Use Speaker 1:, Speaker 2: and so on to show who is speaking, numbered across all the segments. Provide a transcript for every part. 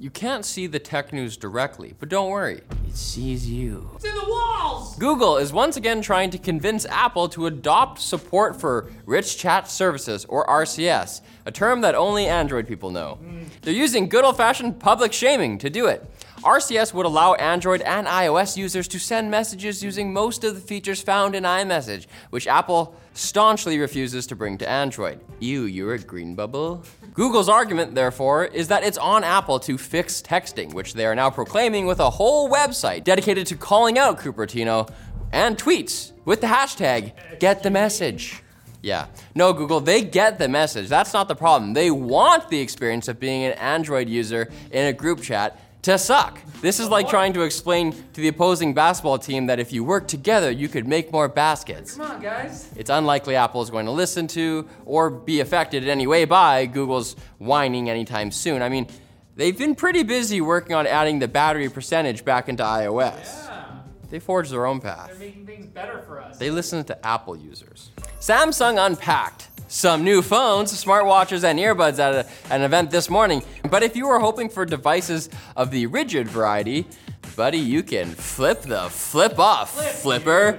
Speaker 1: You can't see the tech news directly, but don't worry, it sees you.
Speaker 2: It's in the walls!
Speaker 1: Google is once again trying to convince Apple to adopt support for Rich Chat Services, or RCS, a term that only Android people know. Hmm. They're using good old fashioned public shaming to do it. RCS would allow Android and iOS users to send messages using most of the features found in iMessage, which Apple staunchly refuses to bring to Android. Ew, you're a green bubble? Google's argument, therefore, is that it's on Apple to fix texting, which they are now proclaiming with a whole website dedicated to calling out Cupertino and tweets with the hashtag get the message. Yeah. No, Google, they get the message. That's not the problem. They want the experience of being an Android user in a group chat to suck. This is like trying to explain to the opposing basketball team that if you work together, you could make more baskets.
Speaker 2: Come on, guys.
Speaker 1: It's unlikely Apple is going to listen to or be affected in any way by Google's whining anytime soon. I mean, they've been pretty busy working on adding the battery percentage back into iOS.
Speaker 2: Yeah.
Speaker 1: They forged their own path.
Speaker 2: They're making things better for us.
Speaker 1: They listen to Apple users. Samsung unpacked some new phones, smartwatches, and earbuds at a- an event this morning. But if you were hoping for devices of the rigid variety, buddy, you can flip the flip off, flipper.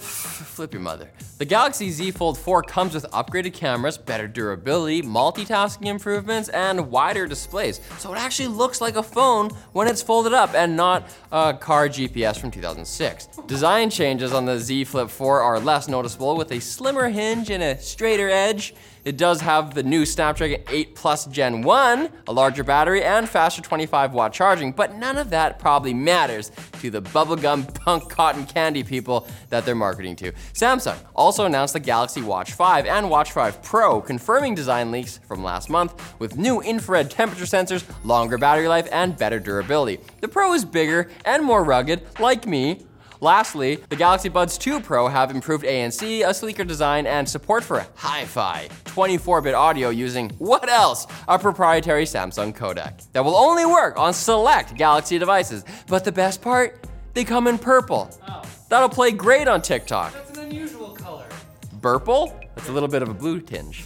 Speaker 1: Flip your mother. The Galaxy Z Fold 4 comes with upgraded cameras, better durability, multitasking improvements, and wider displays. So it actually looks like a phone when it's folded up and not a car GPS from 2006. Design changes on the Z Flip 4 are less noticeable with a slimmer hinge and a straighter edge. It does have the new Snapdragon 8 Plus Gen 1, a larger battery, and faster 25 watt charging, but none of that probably matters to the bubblegum punk cotton candy people that they're marketing to. Samsung also announced the Galaxy Watch 5 and Watch 5 Pro, confirming design leaks from last month with new infrared temperature sensors, longer battery life, and better durability. The Pro is bigger and more rugged, like me, Lastly, the Galaxy Buds 2 Pro have improved ANC, a sleeker design, and support for hi-fi 24-bit audio using what else? A proprietary Samsung codec that will only work on select Galaxy devices. But the best part, they come in purple.
Speaker 2: Oh,
Speaker 1: That'll play great on TikTok. Burple? That's a little bit of a blue tinge.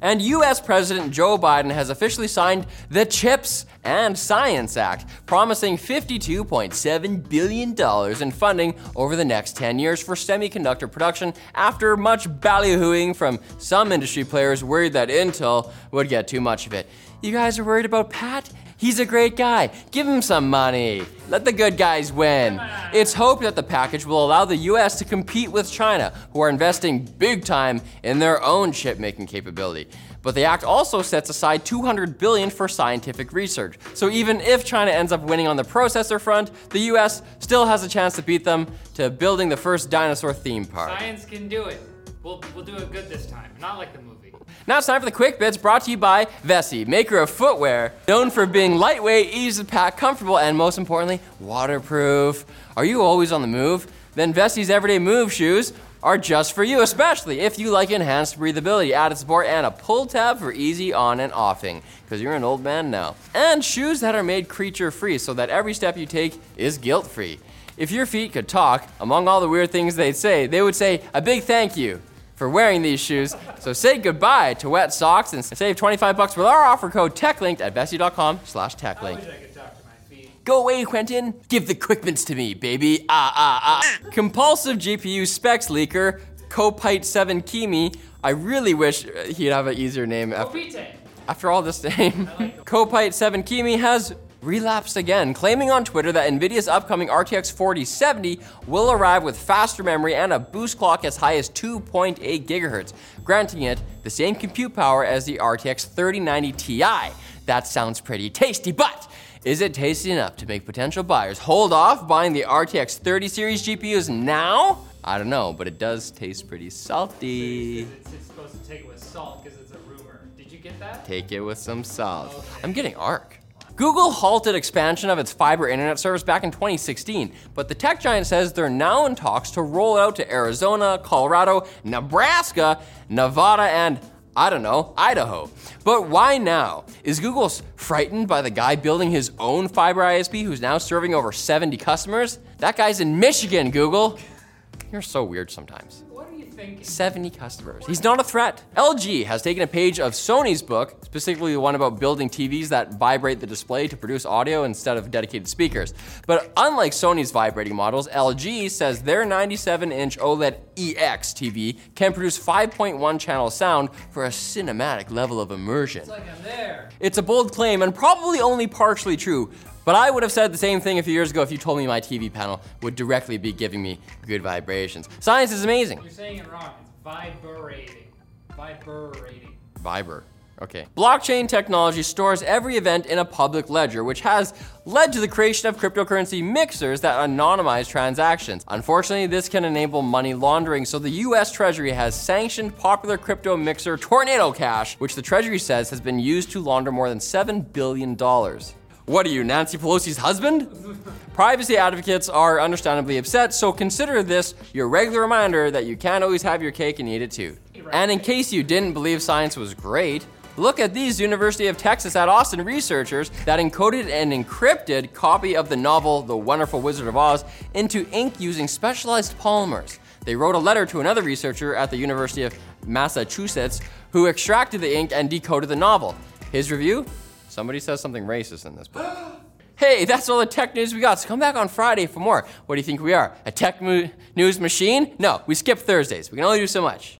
Speaker 1: And US President Joe Biden has officially signed the CHIPS and Science Act, promising $52.7 billion in funding over the next 10 years for semiconductor production after much ballyhooing from some industry players worried that Intel would get too much of it. You guys are worried about Pat? He's a great guy. Give him some money. Let the good guys win. It's hoped that the package will allow the US to compete with China, who are investing big time in their own chip making capability. But the act also sets aside 200 billion for scientific research. So even if China ends up winning on the processor front, the US still has a chance to beat them to building the first dinosaur theme park.
Speaker 2: Science can do it. We'll, we'll do it good this time, not like the movie.
Speaker 1: Now it's time for the quick bits brought to you by Vessi, maker of footwear, known for being lightweight, easy to pack, comfortable, and most importantly, waterproof. Are you always on the move? Then Vessi's everyday move shoes are just for you, especially if you like enhanced breathability, added support, and a pull tab for easy on and offing, because you're an old man now. And shoes that are made creature free so that every step you take is guilt free. If your feet could talk, among all the weird things they'd say, they would say a big thank you for wearing these shoes. So say goodbye to wet socks and save 25 bucks with our offer code TechLinked at Vessi.com slash
Speaker 2: I
Speaker 1: TechLink.
Speaker 2: wish I could talk to my feet.
Speaker 1: Go away, Quentin. Give the quickments to me, baby. Ah, ah, ah. Compulsive GPU specs leaker, kopite7kimi. I really wish uh, he'd have an easier name after, after all this name.
Speaker 2: like
Speaker 1: kopite7kimi has relapsed again, claiming on Twitter that NVIDIA's upcoming RTX 4070 will arrive with faster memory and a boost clock as high as 2.8 gigahertz, granting it the same compute power as the RTX 3090 Ti. That sounds pretty tasty, but is it tasty enough to make potential buyers hold off buying the RTX 30 series GPUs now? I don't know, but it does taste pretty salty.
Speaker 2: It's, it's supposed to take it with salt because it's a rumor. Did you get that?
Speaker 1: Take it with some salt.
Speaker 2: Okay.
Speaker 1: I'm getting arc. Google halted expansion of its fiber internet service back in 2016, but the tech giant says they're now in talks to roll it out to Arizona, Colorado, Nebraska, Nevada, and I don't know, Idaho. But why now? Is Google frightened by the guy building his own fiber ISP who's now serving over 70 customers? That guy's in Michigan, Google. You're so weird sometimes.
Speaker 2: What thinking?
Speaker 1: 70 customers. He's not a threat. LG has taken a page of Sony's book, specifically the one about building TVs that vibrate the display to produce audio instead of dedicated speakers. But unlike Sony's vibrating models, LG says their 97 inch OLED EX TV can produce 5.1 channel sound for a cinematic level of immersion.
Speaker 2: It's like I'm there.
Speaker 1: It's a bold claim and probably only partially true, but I would have said the same thing a few years ago if you told me my TV panel would directly be giving me good vibrations. Science is amazing.
Speaker 2: You're saying it wrong. It's vibrating. Vibrating.
Speaker 1: Viber. Okay. Blockchain technology stores every event in a public ledger, which has led to the creation of cryptocurrency mixers that anonymize transactions. Unfortunately, this can enable money laundering, so the US Treasury has sanctioned popular crypto mixer Tornado Cash, which the Treasury says has been used to launder more than $7 billion. What are you, Nancy Pelosi's husband? Privacy advocates are understandably upset, so consider this your regular reminder that you can't always have your cake and eat it too. And in case you didn't believe science was great, look at these University of Texas at Austin researchers that encoded an encrypted copy of the novel The Wonderful Wizard of Oz into ink using specialized polymers. They wrote a letter to another researcher at the University of Massachusetts who extracted the ink and decoded the novel. His review? Somebody says something racist in this book. Hey, that's all the tech news we got. So come back on Friday for more. What do you think we are? A tech mo- news machine? No, we skip Thursdays. We can only do so much.